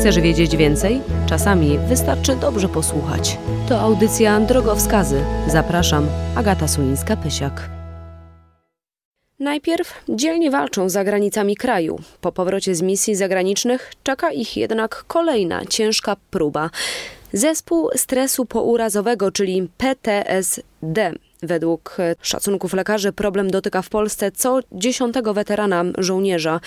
Chcesz wiedzieć więcej? Czasami wystarczy dobrze posłuchać. To audycja Drogowskazy. Zapraszam, Agata Sulińska-Pysiak. Najpierw dzielnie walczą za granicami kraju. Po powrocie z misji zagranicznych czeka ich jednak kolejna ciężka próba. Zespół stresu pourazowego, czyli PTSD. Według szacunków lekarzy problem dotyka w Polsce co dziesiątego weterana żołnierza.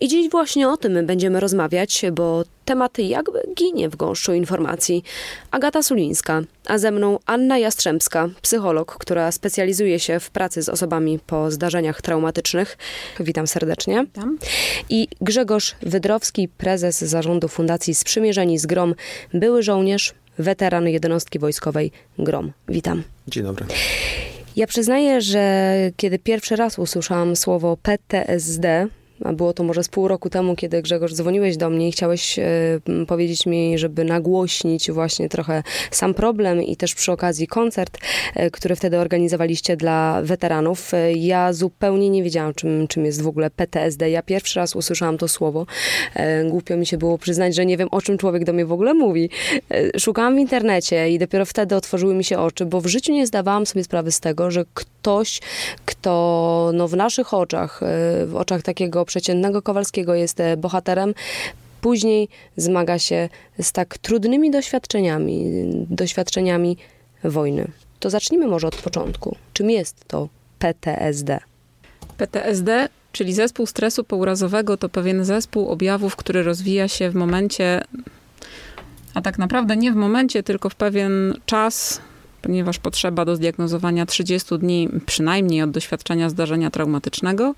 I dziś właśnie o tym będziemy rozmawiać, bo temat jakby ginie w gąszczu informacji. Agata Sulińska, a ze mną Anna Jastrzębska, psycholog, która specjalizuje się w pracy z osobami po zdarzeniach traumatycznych. Witam serdecznie. Witam. I Grzegorz Wydrowski, prezes zarządu Fundacji Sprzymierzeni z GROM, były żołnierz, weteran jednostki wojskowej GROM. Witam. Dzień dobry. Ja przyznaję, że kiedy pierwszy raz usłyszałam słowo PTSD, było to może z pół roku temu, kiedy Grzegorz dzwoniłeś do mnie i chciałeś e, powiedzieć mi, żeby nagłośnić właśnie trochę sam problem i też przy okazji koncert, e, który wtedy organizowaliście dla weteranów. E, ja zupełnie nie wiedziałam, czym, czym jest w ogóle PTSD. Ja pierwszy raz usłyszałam to słowo. Głupio mi się było przyznać, że nie wiem, o czym człowiek do mnie w ogóle mówi. Szukałam w internecie i dopiero wtedy otworzyły mi się oczy, bo w życiu nie zdawałam sobie sprawy z tego, że ktoś, kto no, w naszych oczach, w oczach takiego przeciętnego Kowalskiego jest e, bohaterem, później zmaga się z tak trudnymi doświadczeniami, doświadczeniami wojny. To zacznijmy może od początku. Czym jest to PTSD? PTSD, czyli zespół stresu pourazowego, to pewien zespół objawów, który rozwija się w momencie, a tak naprawdę nie w momencie, tylko w pewien czas, ponieważ potrzeba do zdiagnozowania 30 dni przynajmniej od doświadczenia zdarzenia traumatycznego.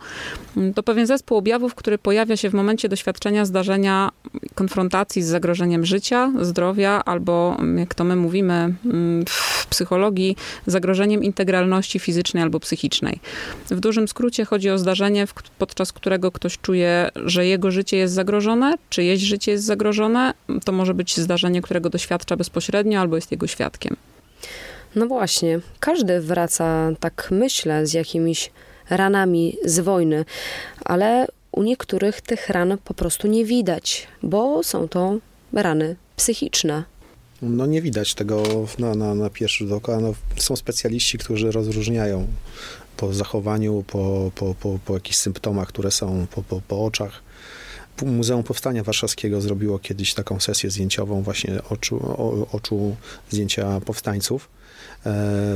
To pewien zespół objawów, który pojawia się w momencie doświadczenia zdarzenia konfrontacji z zagrożeniem życia, zdrowia albo, jak to my mówimy w psychologii, zagrożeniem integralności fizycznej albo psychicznej. W dużym skrócie chodzi o zdarzenie, podczas którego ktoś czuje, że jego życie jest zagrożone, czyjeś życie jest zagrożone. To może być zdarzenie, którego doświadcza bezpośrednio albo jest jego świadkiem. No właśnie, każdy wraca, tak myślę, z jakimiś ranami z wojny, ale u niektórych tych ran po prostu nie widać, bo są to rany psychiczne. No nie widać tego na, na, na pierwszy rzut oka. No, są specjaliści, którzy rozróżniają po zachowaniu, po, po, po, po jakichś symptomach, które są po, po, po oczach. Muzeum Powstania Warszawskiego zrobiło kiedyś taką sesję zdjęciową, właśnie oczu, o, oczu zdjęcia powstańców.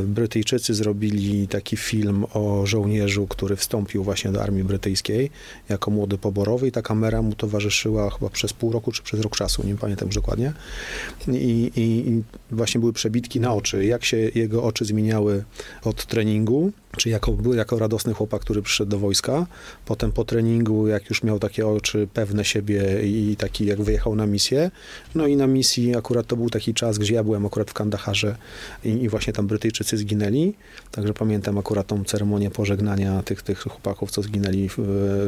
Brytyjczycy zrobili taki film o żołnierzu, który wstąpił właśnie do armii brytyjskiej jako młody poborowy i ta kamera mu towarzyszyła chyba przez pół roku czy przez rok czasu, nie pamiętam dokładnie. I, i właśnie były przebitki na oczy, jak się jego oczy zmieniały od treningu, czy jako, był jako radosny chłopak, który przyszedł do wojska. Potem po treningu, jak już miał takie oczy pewne siebie i taki jak wyjechał na misję. No i na misji akurat to był taki czas, gdzie ja byłem akurat w Kandaharze i, i właśnie tam Brytyjczycy zginęli. Także pamiętam akurat tą ceremonię pożegnania tych, tych chłopaków, co zginęli w,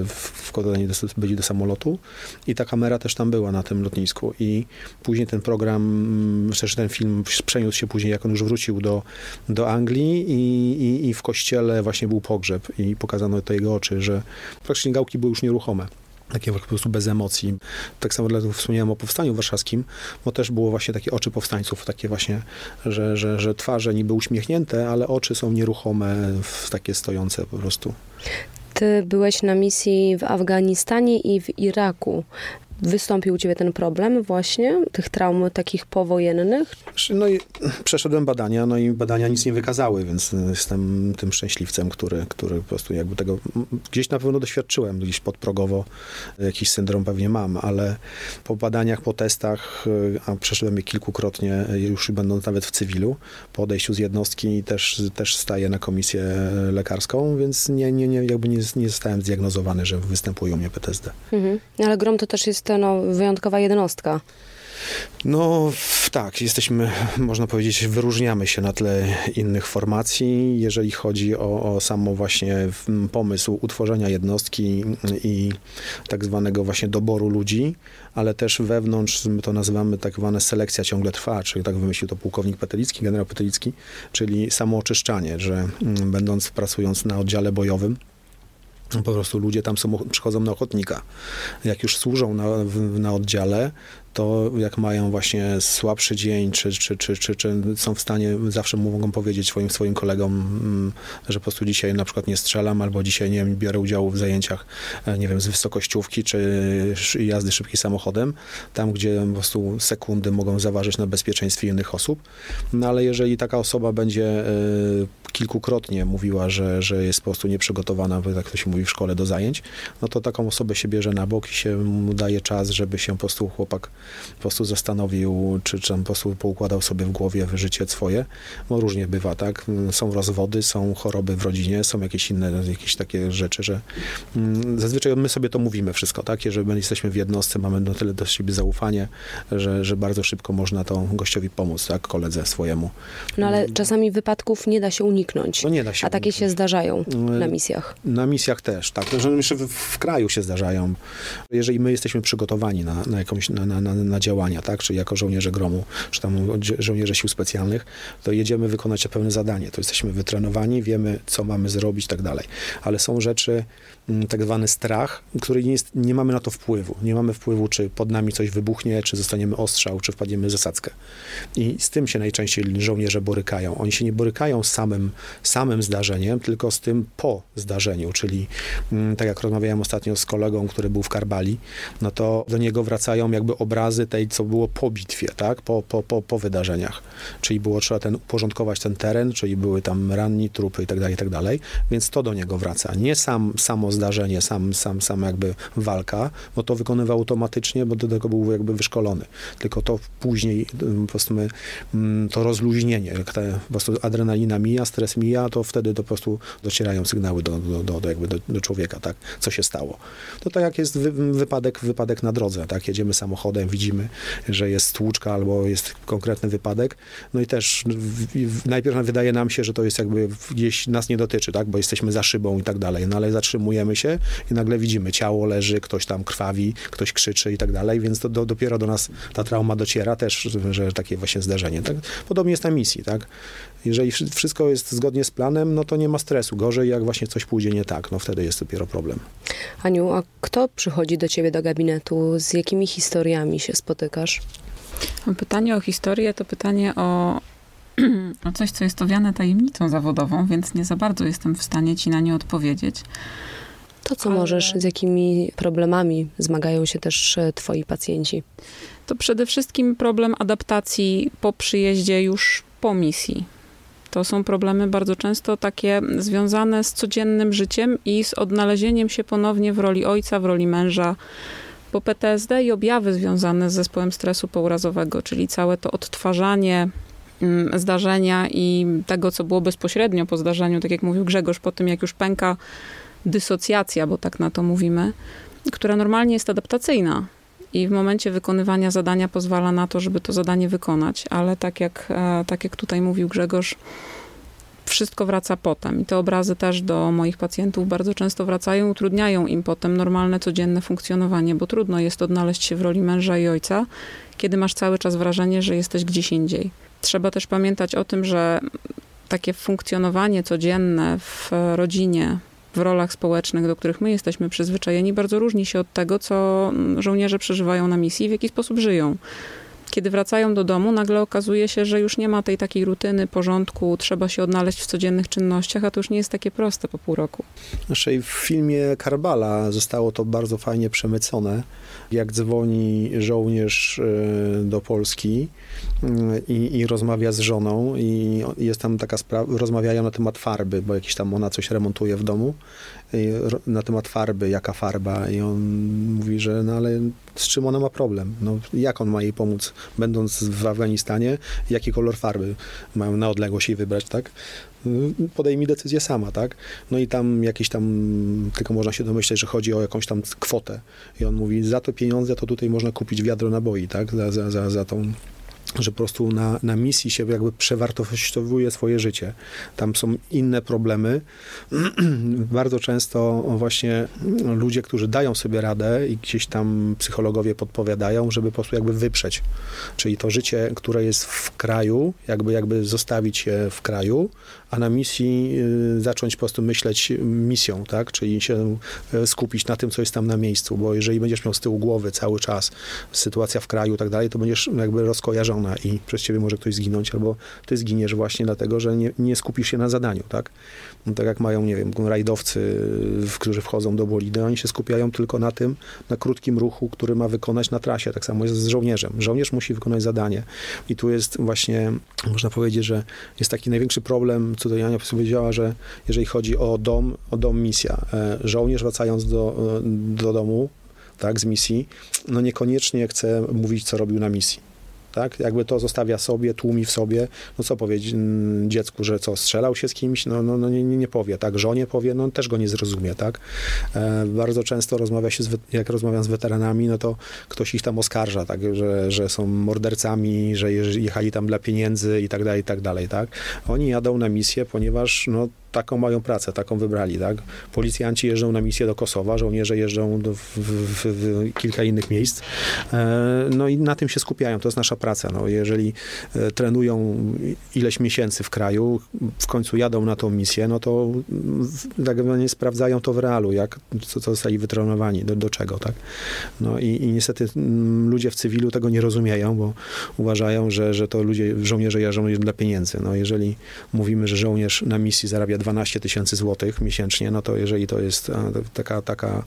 w, wkładani do, byli do samolotu. I ta kamera też tam była na tym lotnisku. I później ten program, też ten film przeniósł się później, jak on już wrócił do, do Anglii i, i, i w kościele właśnie był pogrzeb i pokazano to jego oczy, że praktycznie gałki były już nieruchome takie po prostu bez emocji. Tak samo dlatego wspomniałem o powstaniu warszawskim, bo też było właśnie takie oczy powstańców, takie właśnie, że, że, że twarze niby uśmiechnięte, ale oczy są nieruchome, takie stojące po prostu. Ty byłeś na misji w Afganistanie i w Iraku. Wystąpił u ciebie ten problem właśnie, tych traum takich powojennych? No i przeszedłem badania, no i badania nic nie wykazały, więc jestem tym szczęśliwcem, który, który po prostu jakby tego gdzieś na pewno doświadczyłem, gdzieś podprogowo jakiś syndrom pewnie mam, ale po badaniach, po testach, a przeszedłem je kilkukrotnie, już będąc nawet w cywilu, po odejściu z jednostki też, też staję na komisję lekarską, więc nie, nie, nie, jakby nie, nie zostałem zdiagnozowany, że występuje u mnie PTSD. Mhm. Ale Grom to też jest no, wyjątkowa jednostka. No tak, jesteśmy, można powiedzieć, wyróżniamy się na tle innych formacji, jeżeli chodzi o, o samo właśnie pomysł utworzenia jednostki i tak zwanego właśnie doboru ludzi, ale też wewnątrz, my to nazywamy tak zwana selekcja ciągle trwa, czyli tak wymyślił to pułkownik Petelicki, generał Petelicki, czyli samo oczyszczanie, że będąc, pracując na oddziale bojowym, po prostu ludzie tam są, przychodzą na ochotnika. Jak już służą na, na oddziale, to jak mają właśnie słabszy dzień, czy, czy, czy, czy, czy są w stanie, zawsze mogą powiedzieć swoim, swoim kolegom, mm, że po prostu dzisiaj na przykład nie strzelam, albo dzisiaj nie biorę udział w zajęciach, e, nie wiem, z wysokościówki, czy jazdy szybkim samochodem, tam, gdzie po prostu sekundy mogą zaważyć na bezpieczeństwie innych osób. No ale jeżeli taka osoba będzie y, kilkukrotnie mówiła, że, że jest po prostu nieprzygotowana, bo tak to się mówi w szkole, do zajęć, no to taką osobę się bierze na bok i się mu daje czas, żeby się po prostu chłopak po prostu zastanowił, czy, czy po prostu poukładał sobie w głowie życie swoje. No różnie bywa, tak? Są rozwody, są choroby w rodzinie, są jakieś inne, jakieś takie rzeczy, że mm, zazwyczaj my sobie to mówimy wszystko, tak? Jeżeli jesteśmy w jednostce, mamy na tyle do siebie zaufanie, że, że bardzo szybko można to gościowi pomóc, tak? Koledze swojemu. No ale czasami wypadków nie da się uniknąć. No nie da się A takie uniknąć. się zdarzają na misjach. Na misjach też, tak. Że w, w kraju się zdarzają. Jeżeli my jesteśmy przygotowani na, na jakąś, na, na, na działania, tak, czy jako żołnierze gromu, czy tam żołnierze sił specjalnych, to jedziemy wykonać pewne zadanie. To jesteśmy wytrenowani, wiemy, co mamy zrobić, tak dalej. Ale są rzeczy, tak zwany strach, który nie, jest, nie mamy na to wpływu. Nie mamy wpływu, czy pod nami coś wybuchnie, czy zostaniemy ostrzał, czy wpadniemy w zasadzkę. I z tym się najczęściej żołnierze borykają. Oni się nie borykają samym, samym zdarzeniem, tylko z tym po zdarzeniu, czyli mm, tak jak rozmawiałem ostatnio z kolegą, który był w Karbali, no to do niego wracają jakby obrazy tej, co było po bitwie, tak? Po, po, po, po wydarzeniach. Czyli było trzeba ten, uporządkować ten teren, czyli były tam ranni, trupy i tak dalej, i tak. Więc to do niego wraca. Nie sam, samo zdarzenie, sam, sam, sam jakby walka, bo to wykonywał automatycznie, bo do tego był jakby wyszkolony. Tylko to później po prostu my, to rozluźnienie, jak ta po prostu adrenalina mija, stres mija, to wtedy to po prostu docierają sygnały do, do, do, do jakby do, do, człowieka, tak? Co się stało. To tak jak jest wy, wypadek, wypadek na drodze, tak? Jedziemy samochodem, widzimy, że jest stłuczka albo jest konkretny wypadek. No i też w, w, najpierw wydaje nam się, że to jest jakby gdzieś nas nie dotyczy, tak? Bo jesteśmy za szybą i tak dalej. No ale zatrzymujemy się i nagle widzimy, ciało leży, ktoś tam krwawi, ktoś krzyczy i tak dalej, więc to do, dopiero do nas ta trauma dociera też, że takie właśnie zdarzenie. Tak? Podobnie jest na misji, tak? Jeżeli wszystko jest zgodnie z planem, no to nie ma stresu. Gorzej, jak właśnie coś pójdzie nie tak, no wtedy jest dopiero problem. Aniu, a kto przychodzi do ciebie do gabinetu? Z jakimi historiami się spotykasz? Pytanie o historię to pytanie o, o coś, co jest owiane tajemnicą zawodową, więc nie za bardzo jestem w stanie ci na nie odpowiedzieć. To, co Ale... możesz, z jakimi problemami zmagają się też e, twoi pacjenci? To przede wszystkim problem adaptacji po przyjeździe już po misji. To są problemy bardzo często takie związane z codziennym życiem i z odnalezieniem się ponownie w roli ojca, w roli męża. Bo PTSD i objawy związane z zespołem stresu pourazowego, czyli całe to odtwarzanie mm, zdarzenia i tego, co było bezpośrednio po zdarzeniu, tak jak mówił Grzegorz, po tym jak już pęka dysocjacja, bo tak na to mówimy, która normalnie jest adaptacyjna i w momencie wykonywania zadania pozwala na to, żeby to zadanie wykonać, ale tak jak, e, tak jak tutaj mówił Grzegorz, wszystko wraca potem. I te obrazy też do moich pacjentów bardzo często wracają, utrudniają im potem normalne, codzienne funkcjonowanie, bo trudno jest odnaleźć się w roli męża i ojca, kiedy masz cały czas wrażenie, że jesteś gdzieś indziej. Trzeba też pamiętać o tym, że takie funkcjonowanie codzienne w rodzinie, w rolach społecznych, do których my jesteśmy przyzwyczajeni, bardzo różni się od tego, co żołnierze przeżywają na misji, w jaki sposób żyją. Kiedy wracają do domu, nagle okazuje się, że już nie ma tej takiej rutyny, porządku, trzeba się odnaleźć w codziennych czynnościach, a to już nie jest takie proste po pół roku. Znaczy w filmie Karbala zostało to bardzo fajnie przemycone, jak dzwoni żołnierz e, do Polski mm, i, i rozmawia z żoną i jest tam taka sprawa, rozmawiają na temat farby, bo jakiś tam ona coś remontuje w domu na temat farby, jaka farba i on mówi, że no ale z czym ona ma problem? No, jak on ma jej pomóc, będąc w Afganistanie, jaki kolor farby mają na odległość jej wybrać, tak? Podejmij decyzję sama, tak? No i tam jakiś tam, tylko można się domyśleć, że chodzi o jakąś tam kwotę. I on mówi, za to pieniądze to tutaj można kupić wiadro naboi, tak? Za, za, za, za tą że po prostu na, na misji się jakby przewartościowuje swoje życie. Tam są inne problemy. Bardzo często właśnie ludzie, którzy dają sobie radę i gdzieś tam psychologowie podpowiadają, żeby po prostu jakby wyprzeć. Czyli to życie, które jest w kraju, jakby, jakby zostawić je w kraju, a na misji y, zacząć po prostu myśleć misją, tak? Czyli się y, skupić na tym, co jest tam na miejscu, bo jeżeli będziesz miał z tyłu głowy cały czas sytuacja w kraju i tak dalej, to będziesz jakby i przez ciebie może ktoś zginąć, albo ty zginiesz właśnie dlatego, że nie, nie skupisz się na zadaniu, tak? No tak jak mają, nie wiem, rajdowcy, którzy wchodzą do bolidy, oni się skupiają tylko na tym, na krótkim ruchu, który ma wykonać na trasie. Tak samo jest z żołnierzem. Żołnierz musi wykonać zadanie. I tu jest właśnie, można powiedzieć, że jest taki największy problem, co do Jania powiedziała, że jeżeli chodzi o dom, o dom misja, e, żołnierz wracając do, e, do domu, tak, z misji, no niekoniecznie chce mówić, co robił na misji tak? Jakby to zostawia sobie, tłumi w sobie, no co powiedzieć dziecku, że co, strzelał się z kimś? No, no, no nie, nie powie, tak? Żonie powie, no też go nie zrozumie, tak? E, bardzo często rozmawia się, z, jak rozmawiam z weteranami, no to ktoś ich tam oskarża, tak? Że, że są mordercami, że jechali tam dla pieniędzy i tak dalej, i tak dalej, tak? Oni jadą na misję, ponieważ no taką mają pracę, taką wybrali, tak? Policjanci jeżdżą na misję do Kosowa, żołnierze jeżdżą w, w, w, kilka innych miejsc. E, no i na tym się skupiają, to jest nasza praca. No, jeżeli e, trenują ileś miesięcy w kraju, w końcu jadą na tą misję, no to tak nie sprawdzają to w realu, jak, co, co zostali wytrenowani, do, do czego, tak? No i, i niestety ludzie w cywilu tego nie rozumieją, bo uważają, że, że to ludzie, żołnierze jeżdżą dla pieniędzy. No jeżeli mówimy, że żołnierz na misji zarabia 12 tysięcy złotych miesięcznie, no to jeżeli to jest e, taka, taka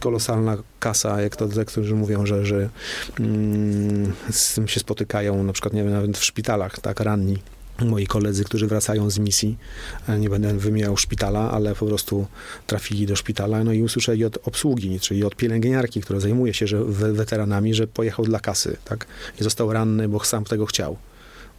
kolosalna kasa, jak to którzy mówią, że, że mm, z tym się spotykają, na przykład nie wiem, nawet w szpitalach, tak, ranni, moi koledzy, którzy wracają z misji, e, nie będę wymieniał szpitala, ale po prostu trafili do szpitala, no i usłyszeli od obsługi, czyli od pielęgniarki, która zajmuje się że weteranami, że pojechał dla kasy, tak, i został ranny, bo sam tego chciał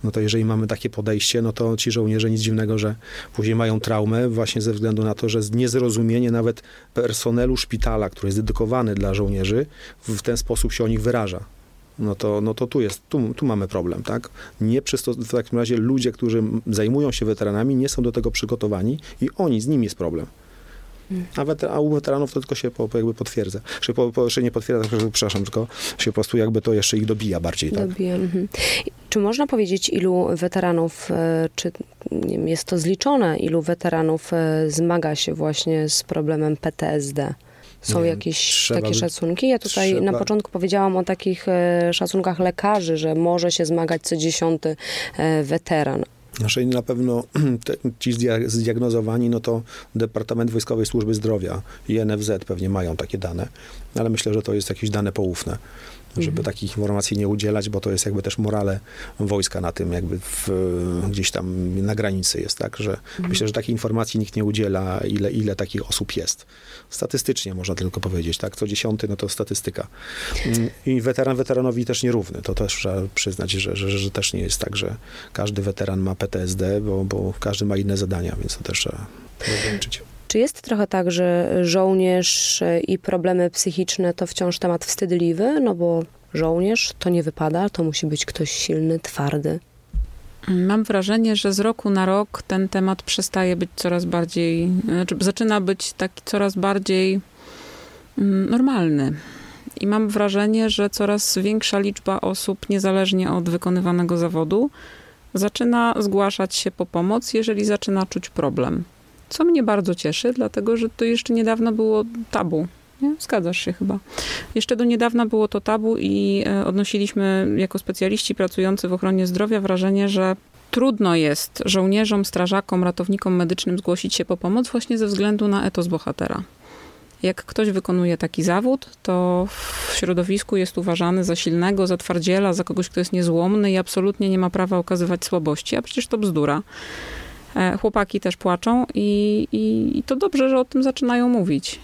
no to jeżeli mamy takie podejście, no to ci żołnierze nic dziwnego, że później mają traumę właśnie ze względu na to, że niezrozumienie nawet personelu szpitala, który jest dedykowany dla żołnierzy, w ten sposób się o nich wyraża. No to, no to tu jest, tu, tu mamy problem, tak? Nie w takim razie ludzie, którzy zajmują się weteranami, nie są do tego przygotowani i oni, z nimi jest problem. A, weter, a, u weteranów to tylko się po, jakby potwierdza. Czy po, po, jeszcze nie potwierdza, przepraszam, tylko się po prostu jakby to jeszcze ich dobija bardziej. Tak? Dobija. Mhm. Czy można powiedzieć, ilu weteranów, e, czy wiem, jest to zliczone, ilu weteranów e, zmaga się właśnie z problemem PTSD? Są nie, jakieś takie by, szacunki? Ja tutaj trzeba. na początku powiedziałam o takich e, szacunkach lekarzy, że może się zmagać co dziesiąty weteran. Znaczy na pewno te, ci zdiagnozowani, no to Departament Wojskowej Służby Zdrowia i NFZ pewnie mają takie dane, ale myślę, że to jest jakieś dane poufne żeby mhm. takich informacji nie udzielać, bo to jest jakby też morale wojska na tym, jakby w, gdzieś tam na granicy jest, tak, że mhm. myślę, że takiej informacji nikt nie udziela, ile, ile takich osób jest. Statystycznie można tylko powiedzieć, tak, co dziesiąty, no to statystyka. Mm, I weteran weteranowi też nierówny, to też trzeba przyznać, że, że, że też nie jest tak, że każdy weteran ma PTSD, bo, bo każdy ma inne zadania, więc to też trzeba ograniczyć. Czy jest trochę tak, że żołnierz i problemy psychiczne to wciąż temat wstydliwy? No bo żołnierz to nie wypada, to musi być ktoś silny, twardy. Mam wrażenie, że z roku na rok ten temat przestaje być coraz bardziej, znaczy zaczyna być taki coraz bardziej mm, normalny. I mam wrażenie, że coraz większa liczba osób, niezależnie od wykonywanego zawodu, zaczyna zgłaszać się po pomoc, jeżeli zaczyna czuć problem. Co mnie bardzo cieszy, dlatego że to jeszcze niedawno było tabu. Nie? Zgadzasz się chyba. Jeszcze do niedawna było to tabu i e, odnosiliśmy jako specjaliści pracujący w ochronie zdrowia wrażenie, że trudno jest żołnierzom, strażakom, ratownikom medycznym zgłosić się po pomoc właśnie ze względu na etos bohatera. Jak ktoś wykonuje taki zawód, to w środowisku jest uważany za silnego, za twardziela, za kogoś, kto jest niezłomny i absolutnie nie ma prawa okazywać słabości, a przecież to bzdura. E, chłopaki też płaczą i, i, i to dobrze, że o tym zaczynają mówić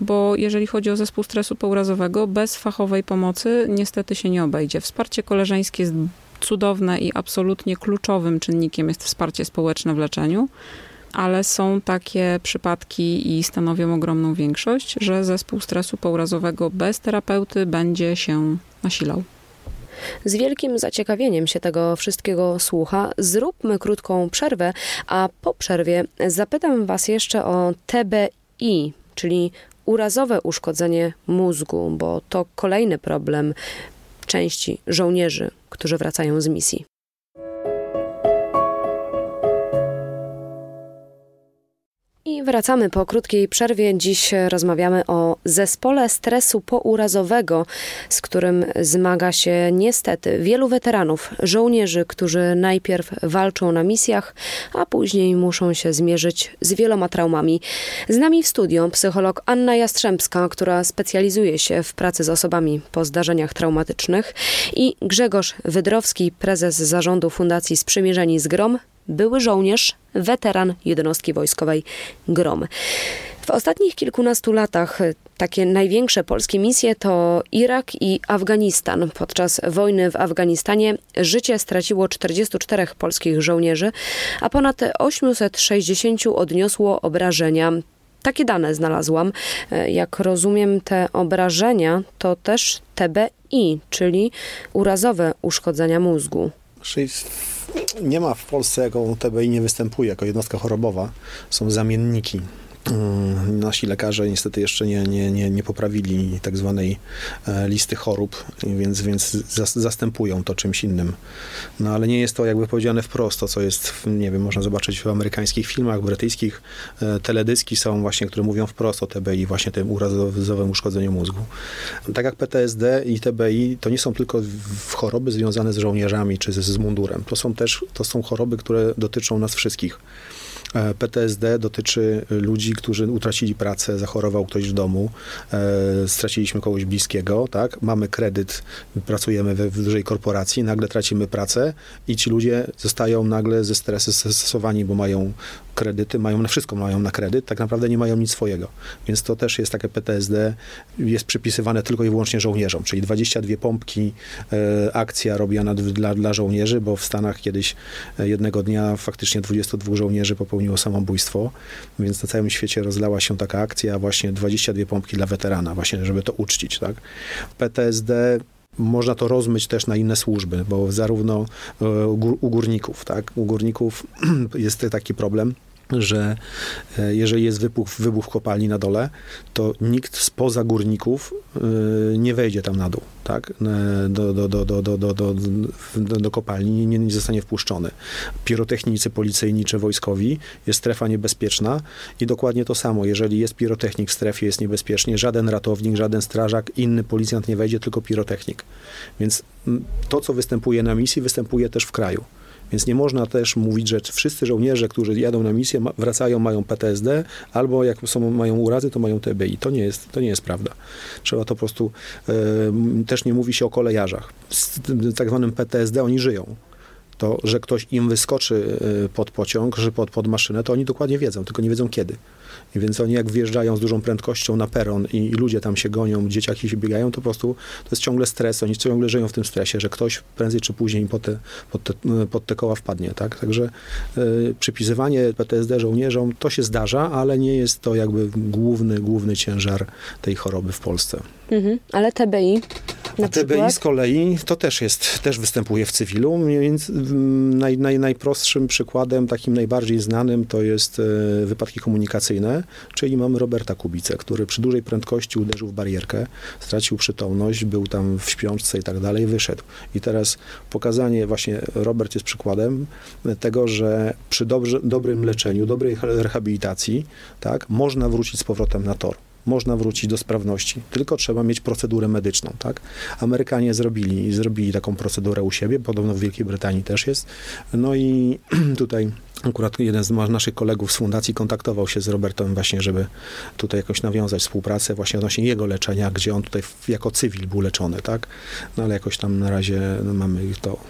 bo jeżeli chodzi o zespół stresu pourazowego, bez fachowej pomocy niestety się nie obejdzie. Wsparcie koleżeńskie jest cudowne i absolutnie kluczowym czynnikiem jest wsparcie społeczne w leczeniu, ale są takie przypadki i stanowią ogromną większość, że zespół stresu pourazowego bez terapeuty będzie się nasilał. Z wielkim zaciekawieniem się tego wszystkiego słucha. Zróbmy krótką przerwę, a po przerwie zapytam Was jeszcze o TBI, czyli urazowe uszkodzenie mózgu, bo to kolejny problem części żołnierzy, którzy wracają z misji. I wracamy po krótkiej przerwie. Dziś rozmawiamy o zespole stresu pourazowego, z którym zmaga się niestety wielu weteranów, żołnierzy, którzy najpierw walczą na misjach, a później muszą się zmierzyć z wieloma traumami. Z nami w studio psycholog Anna Jastrzębska, która specjalizuje się w pracy z osobami po zdarzeniach traumatycznych i Grzegorz Wydrowski, prezes zarządu Fundacji Sprzymierzeni z Grom, były żołnierz, weteran jednostki wojskowej GROM. W ostatnich kilkunastu latach takie największe polskie misje to Irak i Afganistan. Podczas wojny w Afganistanie życie straciło 44 polskich żołnierzy, a ponad 860 odniosło obrażenia. Takie dane znalazłam. Jak rozumiem, te obrażenia to też TBI, czyli urazowe uszkodzenia mózgu. Nie ma w Polsce, jako TBI nie występuje jako jednostka chorobowa. Są zamienniki. Mm, nasi lekarze niestety jeszcze nie, nie, nie, nie poprawili tak zwanej e, listy chorób, więc, więc zastępują to czymś innym. No ale nie jest to jakby powiedziane wprost, to co jest, nie wiem, można zobaczyć w amerykańskich filmach, brytyjskich. E, teledyski są właśnie, które mówią wprost o TBI, właśnie tym urazowym uszkodzeniu mózgu. Tak jak PTSD i TBI, to nie są tylko choroby związane z żołnierzami czy z, z mundurem. To są też, to są choroby, które dotyczą nas wszystkich. E, PTSD dotyczy ludzi, którzy utracili pracę, zachorował ktoś w domu, e, straciliśmy kogoś bliskiego, tak? Mamy kredyt, pracujemy we w dużej korporacji, nagle tracimy pracę i ci ludzie zostają nagle ze stresem stosowani, bo mają kredyty, mają na wszystko mają na kredyt, tak naprawdę nie mają nic swojego. Więc to też jest takie PTSD, jest przypisywane tylko i wyłącznie żołnierzom, czyli 22 pompki, e, akcja robiona dla, dla żołnierzy, bo w Stanach kiedyś e, jednego dnia faktycznie 22 żołnierzy popełniło samobójstwo, więc na całym świecie rozlała się taka akcja, właśnie 22 pompki dla weterana, właśnie żeby to uczcić, tak. PTSD można to rozmyć też na inne służby, bo zarówno e, u górników, tak, u górników jest taki problem, że e, jeżeli jest wybuch, wybuch kopalni na dole, to nikt spoza górników e, nie wejdzie tam na dół, tak? Do, do, do, do, do, do, do, do kopalni, nie, nie zostanie wpuszczony. Pirotechnicy, policyjni czy wojskowi, jest strefa niebezpieczna i dokładnie to samo. Jeżeli jest pirotechnik w strefie, jest niebezpiecznie, żaden ratownik, żaden strażak, inny policjant nie wejdzie, tylko pirotechnik. Więc to, co występuje na misji, występuje też w kraju. Więc nie można też mówić, że wszyscy żołnierze, którzy jadą na misję, wracają, mają PTSD, albo jak są, mają urazy, to mają TBI. To nie jest, to nie jest prawda. Trzeba to po prostu, e, też nie mówi się o kolejarzach. Z tak zwanym PTSD oni żyją to, że ktoś im wyskoczy e, pod pociąg, że pod, pod maszynę, to oni dokładnie wiedzą, tylko nie wiedzą kiedy. Więc oni jak wjeżdżają z dużą prędkością na peron i, ludzie tam się gonią, dzieciaki się biegają, to po prostu to jest ciągle stres. Oni ciągle żyją w tym stresie, że ktoś prędzej czy później pod te, pod te, pod te koła wpadnie. Tak? Także y, przypisywanie PTSD żołnierzom to się zdarza, ale nie jest to jakby główny, główny ciężar tej choroby w Polsce. Mhm, ale TBI na A TBI z kolei to też jest, też występuje w cywilu, więc mm, naj, naj, najprostszym przykładem, takim najbardziej znanym to jest e, wypadki komunikacyjne, czyli mamy Roberta Kubicę, który przy dużej prędkości uderzył w barierkę, stracił przytomność, był tam w śpiączce i tak dalej, wyszedł. I teraz pokazanie, właśnie Robert jest przykładem tego, że przy dobrze, dobrym leczeniu, dobrej rehabilitacji, tak, można wrócić z powrotem na tor. Można wrócić do sprawności, tylko trzeba mieć procedurę medyczną, tak? Amerykanie zrobili, zrobili taką procedurę u siebie, podobno w Wielkiej Brytanii też jest. No i tutaj Akurat jeden z naszych kolegów z fundacji kontaktował się z Robertem właśnie, żeby tutaj jakoś nawiązać współpracę właśnie odnośnie jego leczenia, gdzie on tutaj jako cywil był leczony, tak? No ale jakoś tam na razie no, mamy to,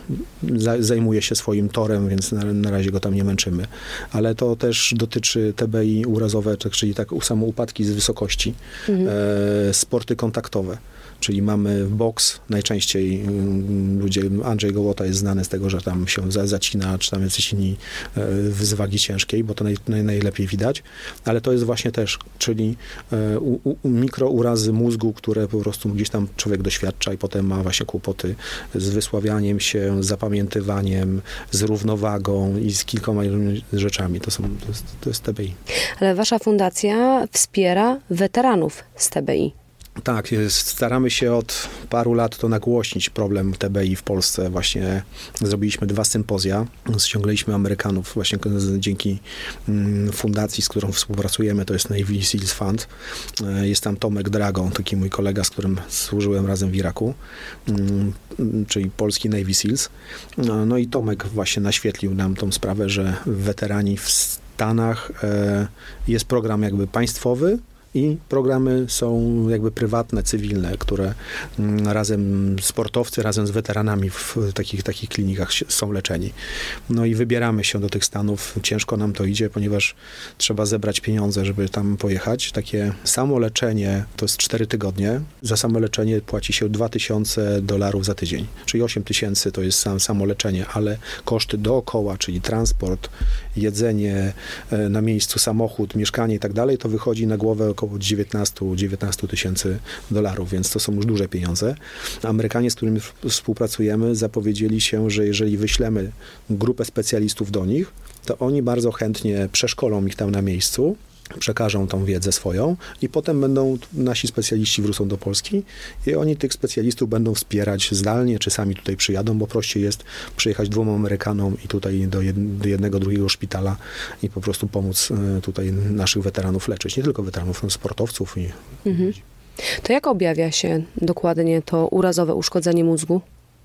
zajmuje się swoim torem, więc na, na razie go tam nie męczymy. Ale to też dotyczy TBI urazowe, czyli tak samo upadki z wysokości, mhm. e, sporty kontaktowe czyli mamy boks, najczęściej mm, ludzie, Andrzej Gołota jest znany z tego, że tam się zacina, czy tam jacyś inni e, z wagi ciężkiej, bo to naj, naj, najlepiej widać, ale to jest właśnie też, czyli e, u, u, mikrourazy mózgu, które po prostu gdzieś tam człowiek doświadcza i potem ma właśnie kłopoty z wysławianiem się, z zapamiętywaniem, z równowagą i z kilkoma rzeczami. To, są, to, jest, to jest TBI. Ale wasza fundacja wspiera weteranów z TBI. Tak, staramy się od paru lat to nagłośnić problem TBI w Polsce. Właśnie zrobiliśmy dwa sympozja, ściągnęliśmy Amerykanów właśnie dzięki mm, fundacji, z którą współpracujemy, to jest Navy Seals Fund. E, jest tam Tomek Dragon, taki mój kolega, z którym służyłem razem w Iraku, mm, czyli polski Navy Seals. No, no i Tomek właśnie naświetlił nam tą sprawę, że weterani w Stanach e, jest program jakby państwowy, i programy są jakby prywatne, cywilne, które mm, razem sportowcy, razem z weteranami w takich, takich klinikach są leczeni. No i wybieramy się do tych Stanów. Ciężko nam to idzie, ponieważ trzeba zebrać pieniądze, żeby tam pojechać. Takie samo leczenie to jest 4 tygodnie. Za samo leczenie płaci się 2000 dolarów za tydzień, czyli 8 tysięcy to jest sam, samo leczenie, ale koszty dookoła, czyli transport, jedzenie e, na miejscu, samochód, mieszkanie i tak dalej, to wychodzi na głowę około 19, 19 tysięcy dolarów, więc to są już duże pieniądze. Amerykanie, z którymi współpracujemy, zapowiedzieli się, że jeżeli wyślemy grupę specjalistów do nich, to oni bardzo chętnie przeszkolą ich tam na miejscu, przekażą tą wiedzę swoją i potem będą nasi specjaliści wrócą do Polski i oni tych specjalistów będą wspierać zdalnie, czy sami tutaj przyjadą, bo prościej jest przyjechać dwóm Amerykanom i tutaj do, jednego, drugiego szpitala i po prostu pomóc e, tutaj naszych weteranów leczyć. Nie tylko weteranów, no, sportowców. I... Mhm. To jak objawia się dokładnie to urazowe uszkodzenie mózgu?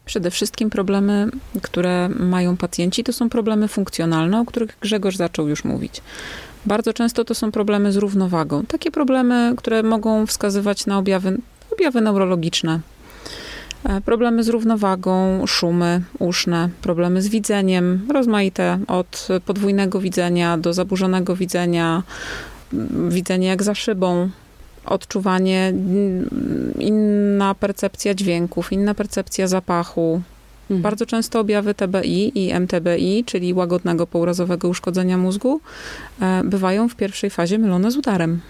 Przede wszystkim problemy, które mają pacjenci, to są problemy funkcjonalne, o których Grzegorz zaczął już mówić. Bardzo często to są problemy z równowagą. Takie problemy, które mogą wskazywać na objawy, objawy neurologiczne. E, problemy z równowagą, szumy uszne, problemy z widzeniem, rozmaite od podwójnego widzenia do zaburzonego widzenia, widzenie jak za szybą, odczuwanie, inna percepcja dźwięków, inna percepcja zapachu, Mhm. Bardzo często objawy TBI i MTBI, czyli łagodnego pourazowego uszkodzenia mózgu, e, bywają w pierwszej fazie mylone z udarem.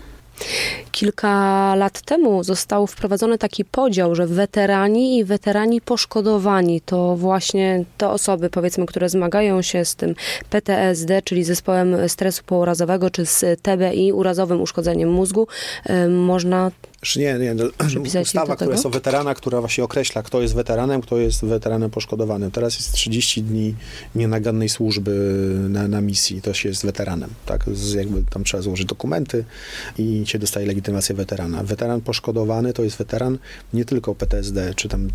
Kilka lat temu został wprowadzony taki podział, że weterani i weterani poszkodowani to właśnie te osoby, powiedzmy, które zmagają się z tym PTSD, czyli zespołem stresu pourazowego, czy z TBI, urazowym uszkodzeniem mózgu, e, można nie, nie. No, ustawa, jest o weterana, która właśnie określa, kto jest weteranem, kto jest weteranem poszkodowanym. Teraz jest 30 dni nienagannej służby na, na misji, to się jest weteranem. Tak? Z, jakby tam trzeba złożyć dokumenty i się dostaje legitymację weterana. Weteran poszkodowany to jest weteran nie tylko PTSD, czy tam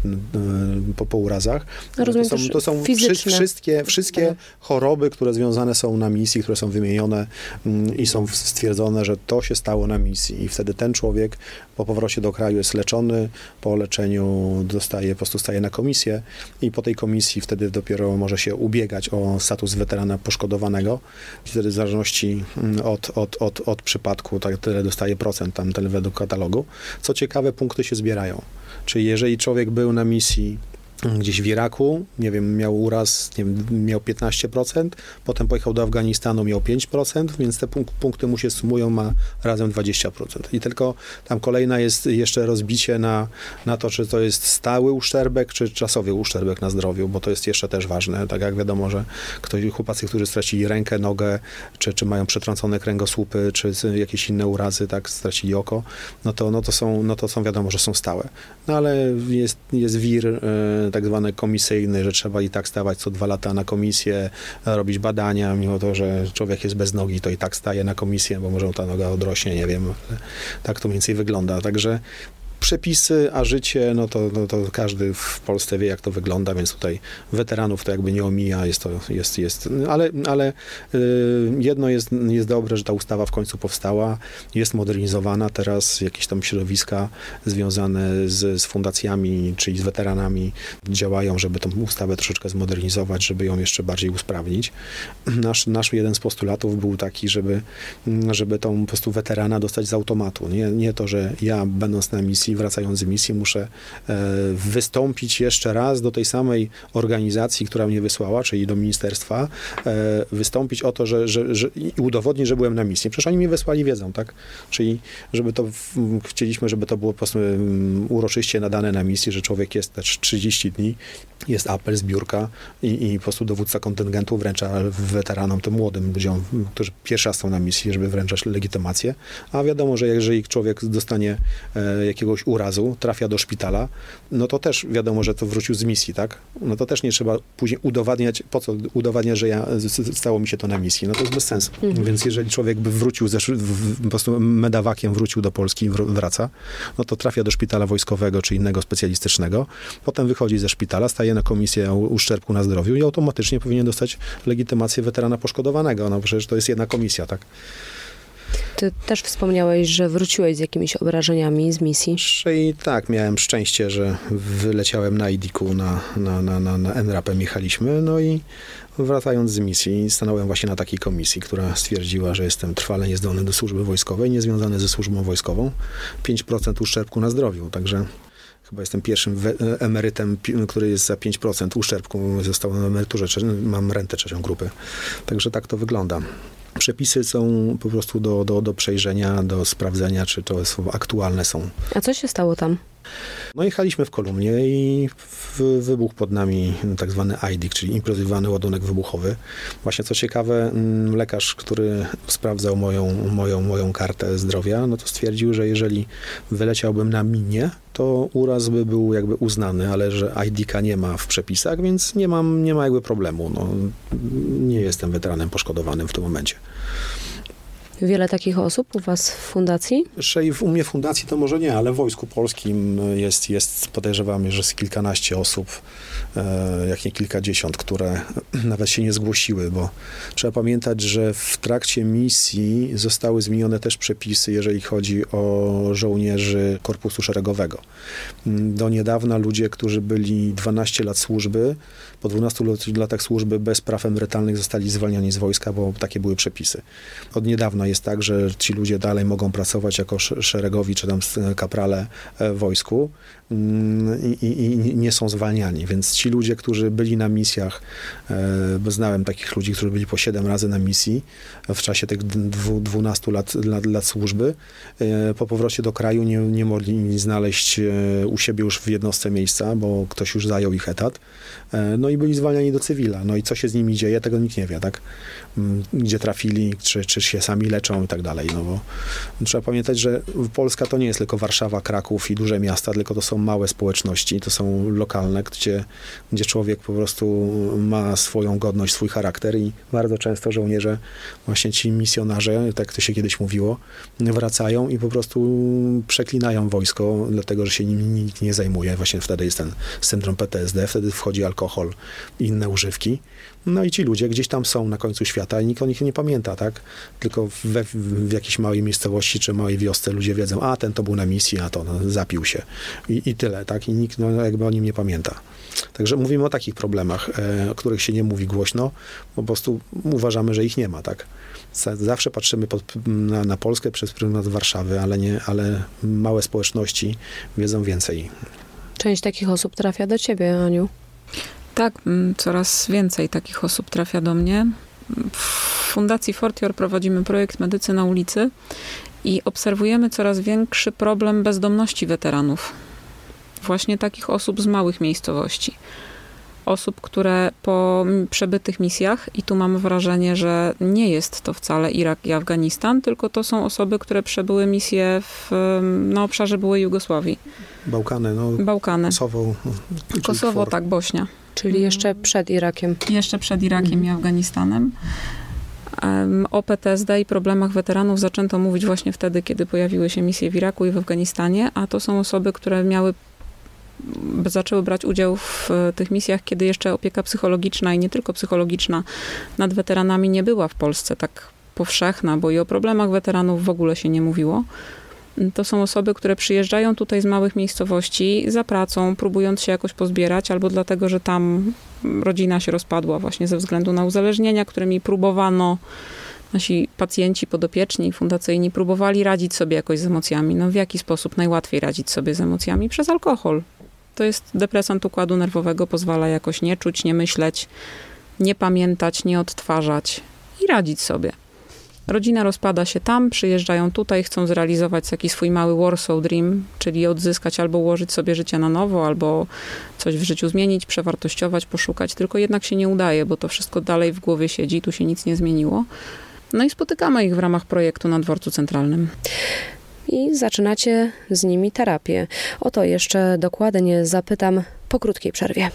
po, po urazach. No, rozumiem, to są, to są wszystkie, wszystkie tak. choroby, które związane są na misji, które są wymienione y, i są stwierdzone, że to się stało na misji. I wtedy ten człowiek po powrocie do kraju jest leczony, po leczeniu dostaje, po prostu staje na komisję i po tej komisji wtedy dopiero może się ubiegać o status weterana poszkodowanego. Wtedy w zależności mm, od, od, od, od przypadku, tak tyle dostaje procent tam ten według katalogu. Co ciekawe, punkty się zbierają. Czyli jeżeli człowiek był na misji gdzieś w Iraku, nie wiem, miał uraz, nie wiem, miał 15%, potem pojechał do Afganistanu, miał 5%, więc te punk punkty mu się sumują, ma razem 20%. I tylko tam kolejna jest jeszcze rozbicie na, na to, czy to jest stały uszczerbek, czy czasowy uszczerbek na zdrowiu, bo to jest jeszcze też ważne. Tak jak wiadomo, że ktoś, chłopacy, którzy stracili rękę, nogę, czy, czy mają przetrącone kręgosłupy, czy jakieś inne urazy, tak, stracili oko, no to, no to, są, no to są wiadomo, że są stałe. No ale jest, jest wir, yy, tak zwany komisyjny, że trzeba i tak stawać co dwa lata na komisję, robić badania, mimo to, że człowiek jest bez nogi, to i tak staje na komisję, bo może ta noga odrośnie, nie wiem. Tak to mniej więcej wygląda. Także przepisy, a życie, no to, no to każdy w Polsce wie, jak to wygląda, więc tutaj weteranów to jakby nie omija, jest to, jest, jest, ale, ale y, jedno jest, jest dobre, że ta ustawa w końcu powstała, jest modernizowana, teraz jakieś tam środowiska związane z, z fundacjami, czyli z weteranami działają, żeby tą ustawę troszeczkę zmodernizować, żeby ją jeszcze bardziej usprawnić. Nasz, nasz jeden z postulatów był taki, żeby, żeby tą po prostu weterana dostać z automatu, nie, nie to, że ja będąc na misji misji, wracając z misji, muszę e, wystąpić jeszcze raz do tej samej organizacji, która mnie wysłała, czyli do ministerstwa, e, wystąpić o to, że, że, że i udowodnić, że byłem na misji. Przecież oni mnie wysłali wiedzą, tak? Czyli, żeby to, chcieliśmy, żeby to było po prostu uroczyście nadane na misji, że człowiek jest też 30 dni, jest apel, zbiórka i, i po prostu dowódca kontyngentu wręcza weteranom, tym młodym ludziom, którzy pierwszy raz są na misji, żeby wręczać legitymację, a wiadomo, że jeżeli człowiek dostanie e, jakiegoś jakiegoś urazu, trafia do szpitala, no to też wiadomo, że to wrócił z misji, tak? No to też nie trzeba później udowadniać, po co udowadniać, że ja, stało mi się to na misji. No to jest bez sensu. Mhm. Więc jeżeli człowiek by wrócił, ze, w, po prostu medawakiem wrócił do Polski i wraca, no to trafia do szpitala wojskowego czy innego specjalistycznego, potem wychodzi ze szpitala, staje na komisję uszczerbku na zdrowiu i automatycznie powinien dostać legitymację weterana poszkodowanego. No przecież to jest jedna komisja, tak? Ty też wspomniałeś, że wróciłeś z jakimiś obrażeniami z misji. I tak, miałem szczęście, że wyleciałem na IDIK-u, na, na, na, na, na NRAP-em jechaliśmy, no i wracając z misji, stanąłem właśnie na takiej komisji, która stwierdziła, że jestem trwale niezdolny do służby wojskowej, niezwiązany ze służbą wojskową, 5% uszczerbku na zdrowiu, także chyba jestem pierwszym emerytem, który jest za 5% uszczerbku, został na emeryturze, mam rentę trzecią grupy. Także tak to wygląda. Przepisy są po prostu do, do, do przejrzenia, do sprawdzenia, czy to są, aktualne są. A co się stało tam? No jechaliśmy w kolumnie i wybuchł pod nami tak zwany IDIC, czyli improwizowany ładunek wybuchowy. Właśnie co ciekawe, mm, lekarz, który sprawdzał moją, moją, moją kartę zdrowia, no to stwierdził, że jeżeli wyleciałbym na minie, to uraz by był jakby uznany, ale że IDIC-a nie ma w przepisach, więc nie mam, nie ma jakby problemu. No, nie jestem weteranem poszkodowanym w tym momencie. Wiele takich osób u was w fundacji? Jeszcze u mnie w fundacji to może nie, ale w Wojsku Polskim jest, jest podejrzewam, że jest kilkanaście osób, e, jak nie kilkadziesiąt, które nawet się nie zgłosiły, bo trzeba pamiętać, że w trakcie misji zostały zmienione też przepisy, jeżeli chodzi o żołnierzy Korpusu Szeregowego. Do niedawna ludzie, którzy byli 12 lat służby, po 12 latach służby bez praw emerytalnych zostali zwalniani z wojska, bo takie były przepisy. Od niedawna jest tak, że ci ludzie dalej mogą pracować jako szeregowi czy tam kaprale e, w wojsku i, i, nie są zwalniani. Więc ci ludzie, którzy byli na misjach, e, bo znałem takich ludzi, którzy byli po 7 razy na misji w czasie tych 12 lat, lat, lat służby, e, po powrocie do kraju nie, nie mogli znaleźć u siebie już w jednostce miejsca, bo ktoś już zajął ich etat. No i byli zwalniani do cywila. No i co się z nimi dzieje, tego nikt nie wie, tak? Mm, gdzie trafili, czy, czy się sami leczą i tak dalej. No bo trzeba pamiętać, że Polska to nie jest tylko Warszawa, Kraków i duże miasta, tylko to są małe społeczności, to są lokalne, gdzie, gdzie człowiek po prostu ma swoją godność, swój charakter i bardzo często żołnierze, właśnie ci misjonarze, tak to się kiedyś mówiło, wracają i po prostu przeklinają wojsko, dlatego, że się nim nikt nie zajmuje. Właśnie wtedy jest ten syndrom PTSD, wtedy wchodzi alkohol i inne używki. No i ci ludzie gdzieś tam są na końcu świata i nikt o nich nie pamięta, tak? Tylko we, w jakiejś małej miejscowości czy małej wiosce ludzie wiedzą, a ten to był na misji, a to no, zapił się. I, I, tyle, tak? I nikt no, jakby o nim nie pamięta. Także mówimy o takich problemach, e, o których się nie mówi głośno, po prostu uważamy, że ich nie ma, tak? Zawsze patrzymy pod, na, na Polskę przez pryzmat Warszawy, ale, nie, ale małe społeczności wiedzą więcej. Część takich osób trafia do ciebie, Aniu. Tak, mm, coraz więcej takich osób trafia do mnie. W Fundacji Fortior prowadzimy projekt Medycy na ulicy i obserwujemy coraz większy problem bezdomności weteranów. Właśnie takich osób z małych miejscowości. osób, które po przebytych misjach, i tu mam wrażenie, że nie jest to wcale Irak i Afganistan, tylko to są osoby, które przebyły misje w, na obszarze byłej Jugosławii. Bałkany, no. Bałkany. Kosowo. Kosowo, tak, Bośnia. Czyli jeszcze przed Irakiem. Jeszcze przed Irakiem mhm. i Afganistanem. O PTSD i problemach weteranów zaczęto mówić właśnie wtedy, kiedy pojawiły się misje w Iraku i w Afganistanie, a to są osoby, które miały zaczęły brać udział w e, tych misjach, kiedy jeszcze opieka psychologiczna i nie tylko psychologiczna nad weteranami nie była w Polsce tak powszechna, bo i o problemach weteranów w ogóle się nie mówiło. To są osoby, które przyjeżdżają tutaj z małych miejscowości za pracą, próbując się jakoś pozbierać, albo dlatego, że tam rodzina się rozpadła właśnie ze względu na uzależnienia, którymi próbowano nasi pacjenci podopieczni, fundacyjni próbowali radzić sobie jakoś z emocjami. No w jaki sposób najłatwiej radzić sobie z emocjami? Przez alkohol. To jest depresant układu nerwowego, pozwala jakoś nie czuć, nie myśleć, nie pamiętać, nie odtwarzać i radzić sobie. Rodzina rozpada się tam, przyjeżdżają tutaj, chcą zrealizować jakiś swój mały Warsaw Dream, czyli odzyskać albo ułożyć sobie życie na nowo, albo coś w życiu zmienić, przewartościować, poszukać, tylko jednak się nie udaje, bo to wszystko dalej w głowie siedzi, tu się nic nie zmieniło. No i spotykamy ich w ramach projektu na dworcu centralnym i zaczynacie z nimi terapię. O to jeszcze dokładnie zapytam po krótkiej przerwie.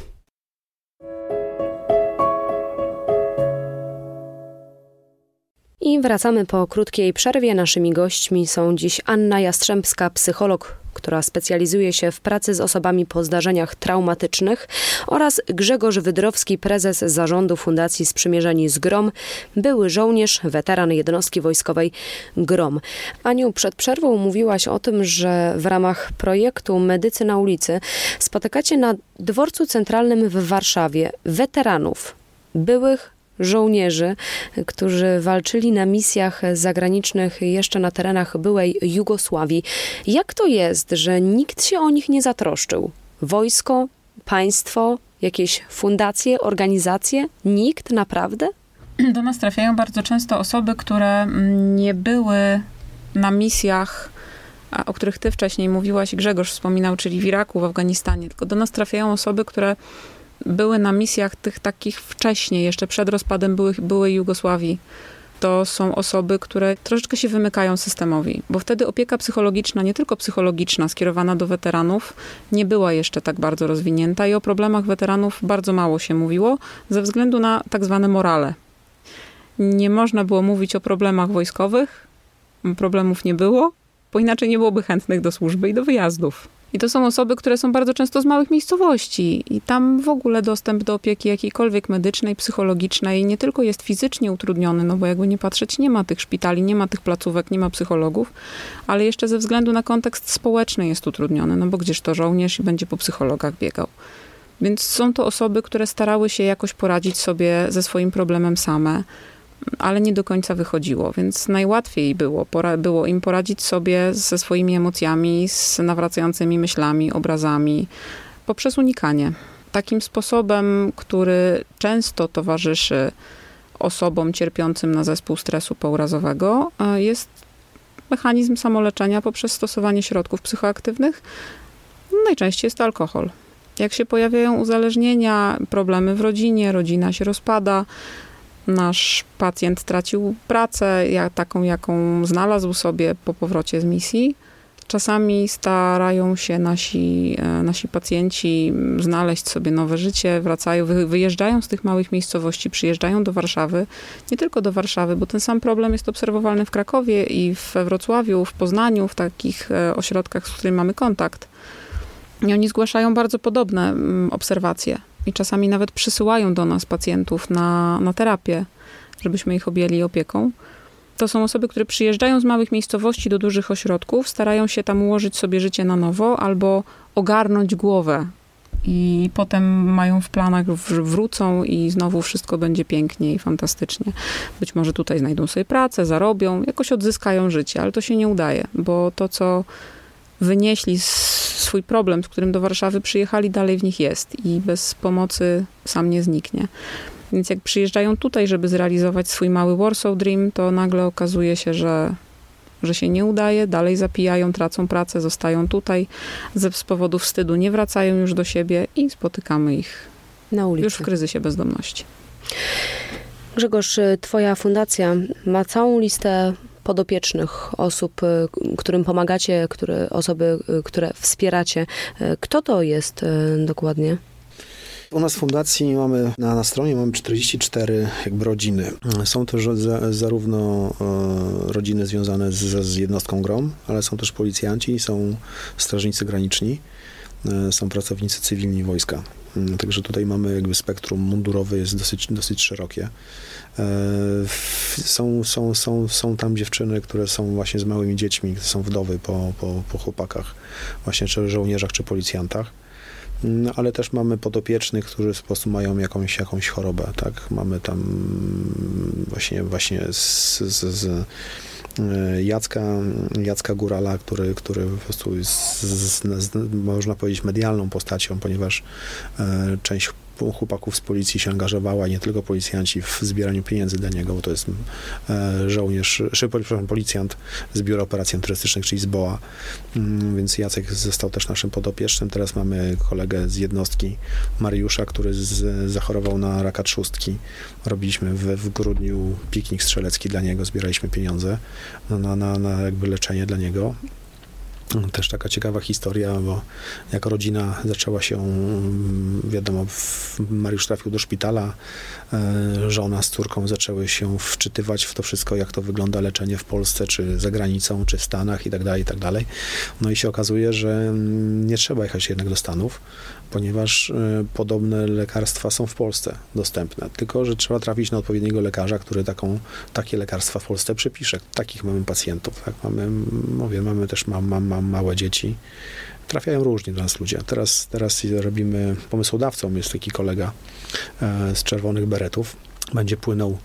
I wracamy po krótkiej przerwie. Naszymi gośćmi są dziś Anna Jastrzębska, psycholog, która specjalizuje się w pracy z osobami po zdarzeniach traumatycznych oraz Grzegorz Wydrowski, prezes zarządu Fundacji Sprzymierzeni z GROM, były żołnierz, weteran jednostki wojskowej GROM. Aniu, przed przerwą mówiłaś o tym, że w ramach projektu Medycy na ulicy spotykacie na dworcu centralnym w Warszawie weteranów, byłych żołnierzy, którzy walczyli na misjach zagranicznych jeszcze na terenach byłej Jugosławii. Jak to jest, że nikt się o nich nie zatroszczył? Wojsko, państwo, jakieś fundacje, organizacje? Nikt naprawdę? Do nas trafiają bardzo często osoby, które nie były na misjach o których ty wcześniej mówiłaś, Grzegorz wspominał, czyli w Iraku, w Afganistanie. Tylko do nas trafiają osoby, które były na misjach tych takich wcześniej, jeszcze przed rozpadem byłych, byłej Jugosławii. To są osoby, które troszeczkę się wymykają systemowi, bo wtedy opieka psychologiczna, nie tylko psychologiczna, skierowana do weteranów, nie była jeszcze tak bardzo rozwinięta i o problemach weteranów bardzo mało się mówiło ze względu na tak zwane morale. Nie można było mówić o problemach wojskowych, problemów nie było, bo inaczej nie byłoby chętnych do służby i do wyjazdów. I to są osoby, które są bardzo często z małych miejscowości i tam w ogóle dostęp do opieki jakiejkolwiek medycznej, psychologicznej nie tylko jest fizycznie utrudniony, no bo jakby nie patrzeć, nie ma tych szpitali, nie ma tych placówek, nie ma psychologów, ale jeszcze ze względu na kontekst społeczny jest utrudniony, no bo gdzież to żołnierz i będzie po psychologach biegał. Więc są to osoby, które starały się jakoś poradzić sobie ze swoim problemem same ale nie do końca wychodziło, więc najłatwiej było, było im poradzić sobie ze swoimi emocjami, z nawracającymi myślami, obrazami, poprzez unikanie. Takim sposobem, który często towarzyszy osobom cierpiącym na zespół stresu pourazowego, e, jest mechanizm samoleczenia poprzez stosowanie środków psychoaktywnych. Najczęściej jest to alkohol. Jak się pojawiają uzależnienia, problemy w rodzinie, rodzina się rozpada, nasz pacjent tracił pracę, taką, jaką znalazł sobie po powrocie z misji. Czasami starają się nasi, e, nasi pacjenci znaleźć sobie nowe życie, wracają, wyjeżdżają z tych małych miejscowości, przyjeżdżają do Warszawy, nie tylko do Warszawy, bo ten sam problem jest obserwowalny w Krakowie i we Wrocławiu, w Poznaniu, w takich e, ośrodkach, z którymi mamy kontakt. I oni zgłaszają bardzo podobne mm, obserwacje i czasami nawet przysyłają do nas pacjentów na, na terapię, żebyśmy ich objęli opieką. To są osoby, które przyjeżdżają z małych miejscowości do dużych ośrodków, starają się tam ułożyć sobie życie na nowo albo ogarnąć głowę. I potem mają w planach, wrócą i znowu wszystko będzie pięknie i fantastycznie. Być może tutaj znajdą sobie pracę, zarobią, jakoś odzyskają życie, ale to się nie udaje, bo to, co wynieśli swój problem, z którym do Warszawy przyjechali, dalej w nich jest i bez pomocy sam nie zniknie. Więc jak przyjeżdżają tutaj, żeby zrealizować swój mały Warsaw Dream, to nagle okazuje się, że, że się nie udaje, dalej zapijają, tracą pracę, zostają tutaj, ze, z powodu wstydu nie wracają już do siebie i spotykamy ich Na ulicy. Już w kryzysie bezdomności. Grzegorz, twoja fundacja ma całą listę podopiecznych osób, y, którym pomagacie, które, osoby, y, które wspieracie. Y, Kto to jest dokładnie? U nas w fundacji mamy, na, na stronie mamy 44 jakby rodziny. Są to żo- za, zarówno e, rodziny związane z, z jednostką GROM, ale są też policjanci, są strażnicy graniczni, e, są pracownicy cywilni wojska. Mm, Także tutaj mamy jakby spektrum mundurowe jest dosyć, dosyć szerokie. E, Są, są, są, są tam dziewczyny, które są właśnie z małymi dziećmi, są wdowy po, po, po chłopakach, właśnie czy żołnierzach, czy policjantach. No, ale też mamy podopiecznych, którzy po prostu mają jakąś, jakąś chorobę, tak? Mamy tam mm, właśnie, właśnie z, z, z Jacka, Jacka Górala, który, który po prostu jest, z, z, z, można powiedzieć, medialną postacią, ponieważ e, część chłopaków z policji się angażowała, nie tylko policjanci, w zbieraniu pieniędzy dla niego, bo to jest e, żołnierz, przepraszam, policjant z Biura Operacji Antyterrorystycznych, czyli z BOA, Mm, więc Jacek został też naszym podopiecznym. Teraz mamy kolegę z jednostki, Mariusza, który z, zachorował na raka trzustki. Robiliśmy w, w grudniu piknik strzelecki dla niego, zbieraliśmy pieniądze na, na, na, na jakby leczenie dla niego. Też taka ciekawa historia, bo jako rodzina zaczęła się, mm, wiadomo, Mariusz trafił do szpitala, żona z córką zaczęły się wczytywać w to wszystko, jak to wygląda leczenie w Polsce, czy za granicą, czy w Stanach i tak dalej, i tak dalej. No i się okazuje, że mm, nie trzeba jechać jednak do Stanów, ponieważ e, podobne lekarstwa są w Polsce dostępne, tylko że trzeba trafić na odpowiedniego lekarza, który taką, takie lekarstwa w Polsce przepisze. Takich mamy pacjentów, tak? Mamy, mówię, mamy też mam, mam, mam małe dzieci. Trafiają różnie do nas ludzie. Teraz, teraz robimy, pomysłodawcą jest taki kolega e, z Czerwonych Beretów. Będzie płynął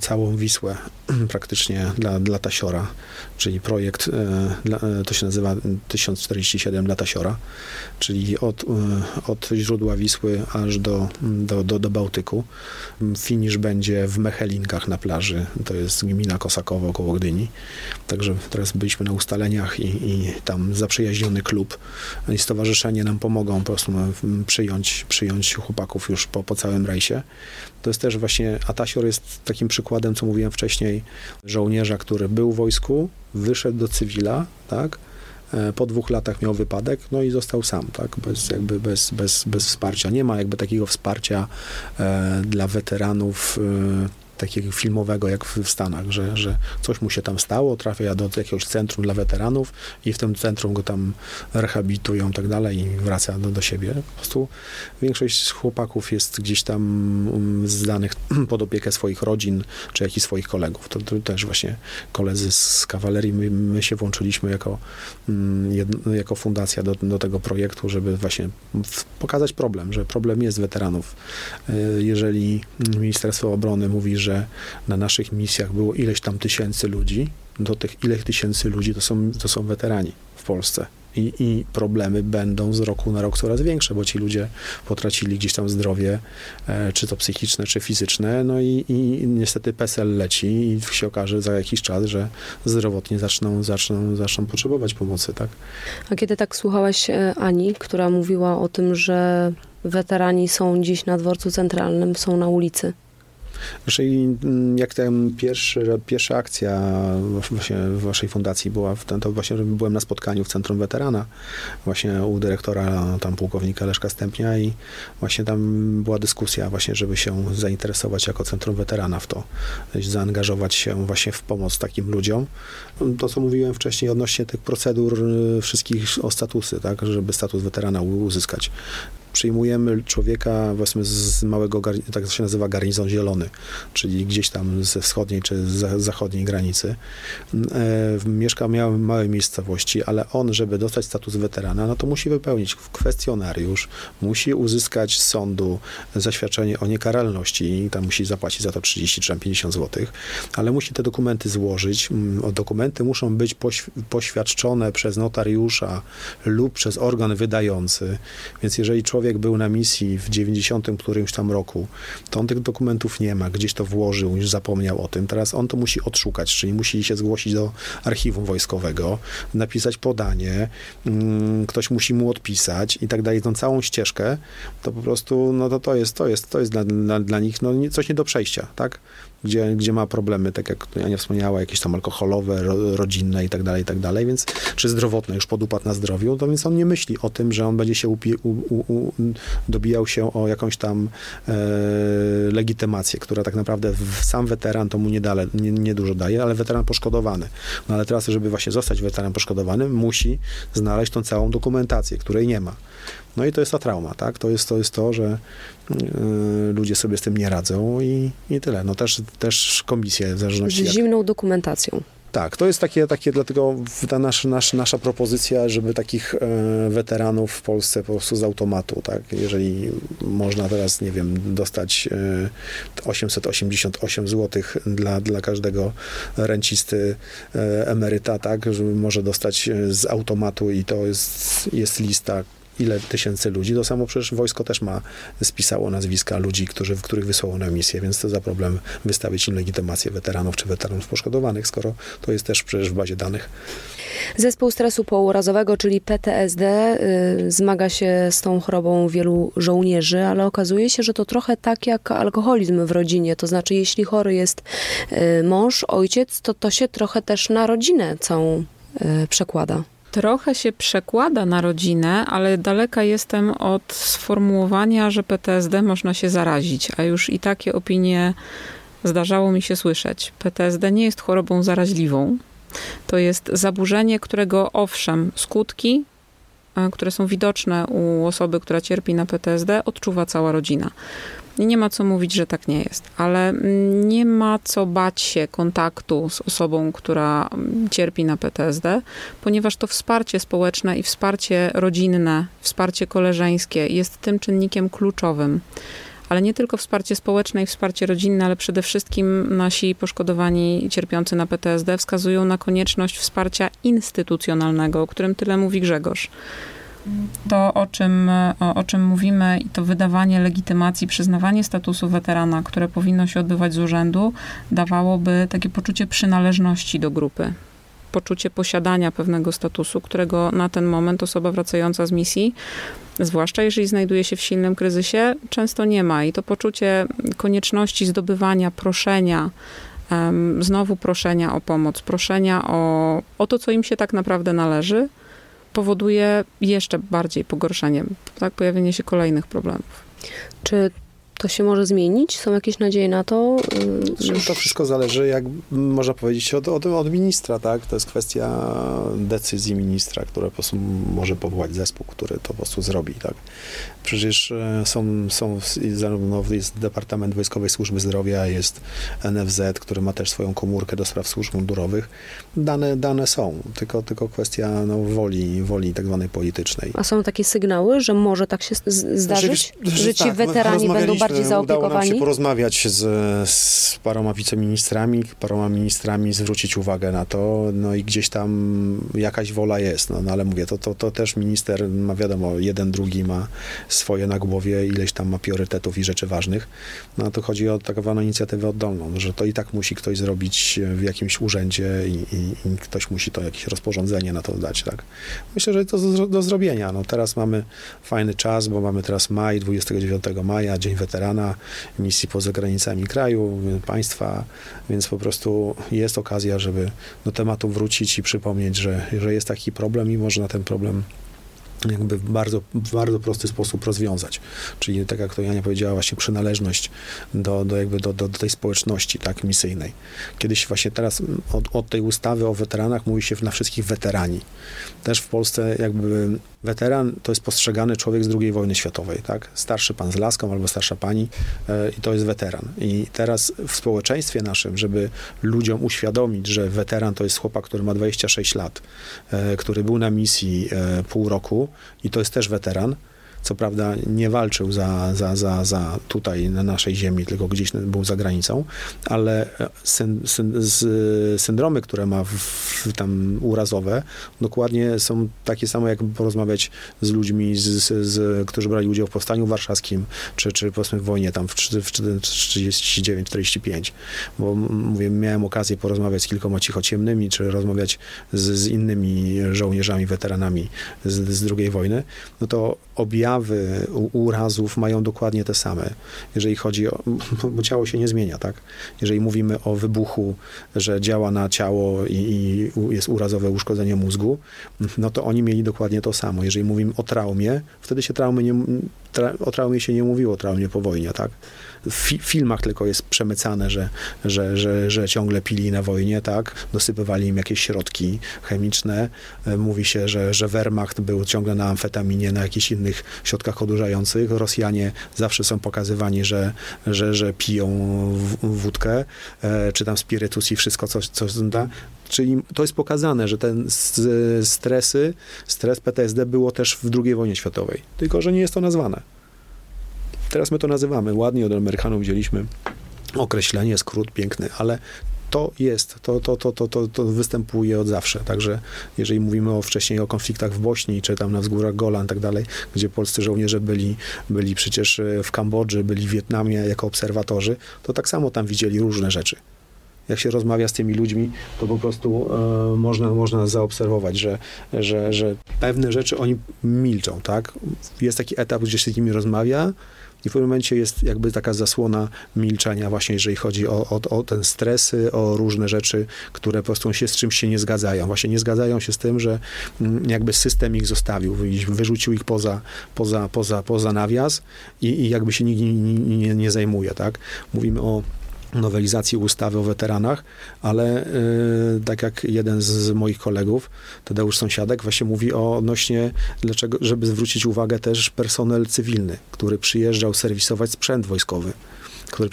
całą Wisłę praktycznie dla, dla Tasiora, czyli projekt, e, e, to się nazywa 1047 dla Tasiora, czyli od, e, od źródła Wisły aż do, do, do, do Bałtyku. Finisz będzie w Mechelinkach na plaży, to jest gmina Kosakowo koło Gdyni. Także teraz byliśmy na ustaleniach i, i tam zaprzyjaźniony klub i stowarzyszenie nam pomogą po prostu mm, przyjąć, przyjąć chłopaków już po, po całym rejsie. To jest też właśnie, Atasior jest takim przykładem, co mówiłem wcześniej, żołnierza, który był w wojsku, wyszedł do cywila, tak, E, po dwóch latach miał wypadek, no i został sam, tak, bez, jakby bez, bez, bez wsparcia. Nie ma jakby takiego wsparcia e, dla weteranów e, takiego filmowego jak w Stanach, że, że coś mu się tam stało, trafia do jakiegoś centrum dla weteranów i w tym centrum go tam rehabilitują i tak dalej i wraca do, do siebie. Po prostu większość chłopaków jest gdzieś tam um, zdanych pod opiekę swoich rodzin czy jakichś swoich kolegów. To, to też właśnie koledzy z kawalerii, my, my się włączyliśmy jako, mm, jedno, jako fundacja do, do tego projektu, żeby właśnie pokazać problem, że problem jest weteranów. Y, Jeżeli Ministerstwo Obrony mówi, że na naszych misjach było ileś tam tysięcy ludzi, do tych ileś tysięcy ludzi to są, to są weterani w Polsce. I, I problemy będą z roku na rok coraz większe, bo ci ludzie potracili gdzieś tam zdrowie, e, czy to psychiczne, czy fizyczne, no i, i niestety PESEL leci i się okaże za jakiś czas, że zdrowotnie zaczną, zaczną, zaczną potrzebować pomocy, tak? A kiedy tak słuchałaś e, Ani, która mówiła o tym, że weterani są dziś na dworcu centralnym, są na ulicy. Mm, jak tam pierwszy, pierwsza akcja właśnie w waszej fundacji była, ten, to właśnie byłem na spotkaniu w Centrum Weterana, właśnie u dyrektora tam pułkownika Leszka Stępnia i właśnie tam była dyskusja właśnie, żeby się zainteresować jako Centrum Weterana w to, zaangażować się właśnie w pomoc takim ludziom. To, co mówiłem wcześniej odnośnie tych procedur y, wszystkich o statusy, tak, żeby status weterana uzyskać przyjmujemy człowieka właśnie z małego, tak się nazywa garnizon zielony, czyli gdzieś tam ze wschodniej czy z zachodniej granicy. E, mieszka w miałej, małej miejscowości, ale on, żeby dostać status weterana, no to musi wypełnić kwestionariusz, musi uzyskać z sądu zaświadczenie o niekaralności tam musi zapłacić za to 30 czy tam 50 zł, ale musi te dokumenty złożyć. Mm, Dokumenty muszą być pośw- poświadczone przez notariusza lub przez organ wydający, więc jeżeli człowiek człowiek był na misji w 90 którymś tam roku, to on tych dokumentów nie ma, gdzieś to włożył, już zapomniał o tym. Teraz on to musi odszukać, czyli musi się zgłosić do archiwum wojskowego, napisać podanie, mm, ktoś musi mu odpisać i tak dalej. Tą całą ścieżkę, to po prostu, no to to jest, to jest, to jest dla, dla, dla nich no, coś nie do przejścia, tak? Gdzie, gdzie ma problemy, tak jak Ania wspomniała, jakieś tam alkoholowe, ro, rodzinne i tak dalej, i tak dalej, więc, czy zdrowotne, już podupadł na zdrowiu, to więc on nie myśli o tym, że on będzie się upi, u, u, u, dobijał się o jakąś tam e, legitymację, która tak naprawdę w, sam weteran to mu nie, dale, nie, nie dużo daje, ale weteran poszkodowany. No ale teraz, żeby właśnie zostać weteranem poszkodowanym, musi znaleźć tą całą dokumentację, której nie ma. No i to jest ta trauma, tak? To jest to, jest to że y, ludzie sobie z tym nie radzą i, i tyle. No też, też komisje w zależności... Z zimną jak... dokumentacją. Tak, to jest takie, takie dlatego ta nasz, nasz, nasza propozycja, żeby takich e, weteranów w Polsce po prostu z automatu, tak, jeżeli można teraz, nie wiem, dostać e, 888 zł dla, dla każdego rencisty e, emeryta, tak, żeby może dostać e, z automatu i to jest, jest lista, ile tysięcy ludzi. To samo przecież wojsko też ma, spisało nazwiska ludzi, którzy, których wysłało na misję, więc to za problem wystawić im legitymację weteranów czy weteranów poszkodowanych, skoro to jest też przecież w bazie danych. Zespół stresu pourazowego, czyli PTSD, y, zmaga się z tą chorobą wielu żołnierzy, ale okazuje się, że to trochę tak jak alkoholizm w rodzinie. To znaczy, jeśli chory jest y, mąż, ojciec, to to się trochę też na rodzinę całą y, przekłada trochę się przekłada na rodzinę, ale daleka jestem od sformułowania, że PTSD można się zarazić, a już i takie opinie zdarzało mi się słyszeć. PTSD nie jest chorobą zaraźliwą. To jest zaburzenie, którego owszem, skutki, e, które są widoczne u osoby, która cierpi na PTSD, odczuwa cała rodzina. Nie ma co mówić, że tak nie jest, ale nie ma co bać się kontaktu z osobą, która cierpi na PTSD, ponieważ to wsparcie społeczne i wsparcie rodzinne, wsparcie koleżeńskie jest tym czynnikiem kluczowym. Ale nie tylko wsparcie społeczne i wsparcie rodzinne, ale przede wszystkim nasi poszkodowani cierpiący na PTSD wskazują na konieczność wsparcia instytucjonalnego, o którym tyle mówi Grzegorz to, o czym, o, o, czym mówimy, i to wydawanie legitymacji, przyznawanie statusu weterana, które powinno się odbywać z urzędu, dawałoby takie poczucie przynależności do grupy. Poczucie posiadania pewnego statusu, którego na ten moment osoba wracająca z misji, zwłaszcza jeżeli znajduje się w silnym kryzysie, często nie ma. I to poczucie konieczności zdobywania, proszenia, um, znowu proszenia o pomoc, proszenia o, o to, co im się tak naprawdę należy, powoduje jeszcze bardziej pogorszenie, tak, pojawienie się kolejnych problemów. Czy to się może zmienić? Są jakieś nadzieje na to? To wszystko zależy, jak można powiedzieć, od, od, od, ministra, tak? To jest kwestia decyzji ministra, który po prostu może powołać zespół, który to po prostu zrobi, tak? Przecież e, są, są zarówno jest Departament Wojskowej Służby Zdrowia, jest NFZ, który ma też swoją komórkę do spraw służb mundurowych. Dane, dane są, tylko, tylko kwestia no, woli, woli tak zwanej politycznej. A są takie sygnały, że może tak się zdarzyć, że, że ci tak, weterani będą bardziej zaopiekowani? Udało nam się porozmawiać z, z paroma wiceministrami, paroma ministrami, zwrócić uwagę na to, no i gdzieś tam jakaś wola jest, no, no ale mówię, to, to, to też minister ma wiadomo, jeden, drugi ma swoje na głowie, ileś tam ma priorytetów i rzeczy ważnych. No a to chodzi o tak zwaną inicjatywę oddolną, że to i tak musi ktoś zrobić w jakimś urzędzie i, i, i ktoś musi to jakieś rozporządzenie na to dać, tak. Myślę, że to do, do zrobienia. No teraz mamy fajny czas, bo mamy teraz maj, 29 maja, Dzień Weterana, misji poza granicami kraju, państwa, więc po prostu jest okazja, żeby do tematu wrócić i przypomnieć, że, że jest taki problem i można ten problem jakby w bardzo, w bardzo prosty sposób rozwiązać. Czyli tak jak to Jania powiedziała, właśnie przynależność do, do, jakby do, do, do tej społeczności tak, misyjnej. Kiedyś właśnie teraz od, od tej ustawy o weteranach mówi się na wszystkich weterani. Też w Polsce jakby weteran to jest postrzegany człowiek z II wojny światowej, tak? Starszy pan z laską albo starsza pani e, i to jest weteran. I teraz w społeczeństwie naszym, żeby ludziom uświadomić, że weteran to jest chłopak, który ma 26 lat, e, który był na misji e, pół roku i to jest też weteran, co prawda nie walczył za, za, za, za tutaj na naszej ziemi, tylko gdzieś był za granicą, ale syn, syn, z, syndromy, które ma w tam urazowe, dokładnie są takie same, jak porozmawiać z ludźmi, z, z, z, którzy brali udział w Powstaniu Warszawskim, czy, czy powiedzmy w wojnie tam w, w 39-45, bo mówię, miałem okazję porozmawiać z kilkoma cichociemnymi, czy rozmawiać z, z innymi żołnierzami, weteranami z, z II wojny, no to objawy urazów mają dokładnie te same. Jeżeli chodzi o, bo ciało się nie zmienia, tak? Jeżeli mówimy o wybuchu, że działa na ciało i, i jest urazowe uszkodzenie mózgu, no to oni mieli dokładnie to samo. Jeżeli mówimy o traumie, wtedy się traumy nie, tra, o traumie się nie mówiło, traumie po wojnie, tak? W fi filmach tylko jest przemycane, że, że, że, że ciągle pili na wojnie, tak? Dosypywali im jakieś środki chemiczne. E, mówi się, że, że Wehrmacht był ciągle na amfetaminie, na jakichś innych środkach odurzających. Rosjanie zawsze są pokazywani, że, że, że piją wódkę, e, czy tam spirytus i wszystko, co, co da. Czyli to jest pokazane, że ten stresy, stres PTSD było też w II wojnie światowej, tylko że nie jest to nazwane. Teraz my to nazywamy, ładnie od Amerykanów wzięliśmy określenie, skrót piękny, ale to jest, to, to, to, to, to, to występuje od zawsze. Także jeżeli mówimy o wcześniej o konfliktach w Bośni, czy tam na wzgórach Golan i tak dalej, gdzie polscy żołnierze byli, byli przecież w Kambodży, byli w Wietnamie jako obserwatorzy, to tak samo tam widzieli różne rzeczy jak się rozmawia z tymi ludźmi, to po prostu e, można, można zaobserwować, że, że, że pewne rzeczy oni milczą, tak? Jest taki etap, gdzie się z nimi rozmawia, i w pewnym momencie jest jakby taka zasłona milczenia właśnie, jeżeli chodzi o, o, o ten stresy, o różne rzeczy, które po prostu się z czymś się nie zgadzają. Właśnie nie zgadzają się z tym, że mm, jakby system ich zostawił, wyrzucił ich poza, poza, poza, poza nawias i, i jakby się nikt nie, nie, nie zajmuje, tak? Mówimy o nowelizacji ustawy o weteranach, ale yy, tak jak jeden z moich kolegów, Tadeusz Sąsiadek, właśnie mówi o odnośnie, dlaczego, żeby zwrócić uwagę też personel cywilny, który przyjeżdżał serwisować sprzęt wojskowy, który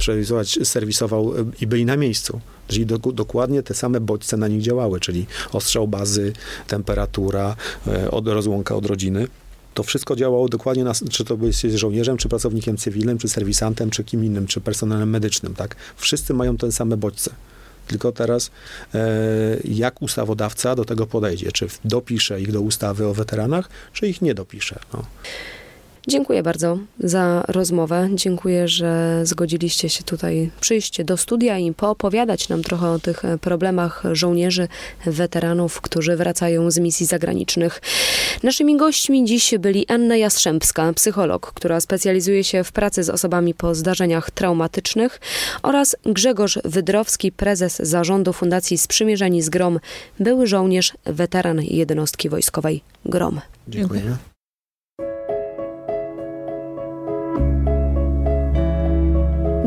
serwisować, serwisował i byli na miejscu. Czyli do, dokładnie te same bodźce na nich działały, czyli ostrzał bazy, temperatura, yy, od, rozłąka od rodziny to wszystko działało dokładnie na, czy to jest żołnierzem, czy pracownikiem cywilnym, czy serwisantem, czy kim innym, czy personelem medycznym, tak? Wszyscy mają ten same bodźce. Tylko teraz e, jak ustawodawca do tego podejdzie? Czy dopisze ich do ustawy o weteranach, czy ich nie dopisze? No. Dziękuję bardzo za rozmowę. Dziękuję, że zgodziliście się tutaj przyjść do studia i poopowiadać nam trochę o tych problemach żołnierzy, weteranów, którzy wracają z misji zagranicznych. Naszymi gośćmi dziś byli Anna Jastrzębska, psycholog, która specjalizuje się w pracy z osobami po zdarzeniach traumatycznych oraz Grzegorz Wydrowski, prezes zarządu Fundacji Sprzymierzeni z GROM, były żołnierz, weteran jednostki wojskowej GROM. Dziękuję.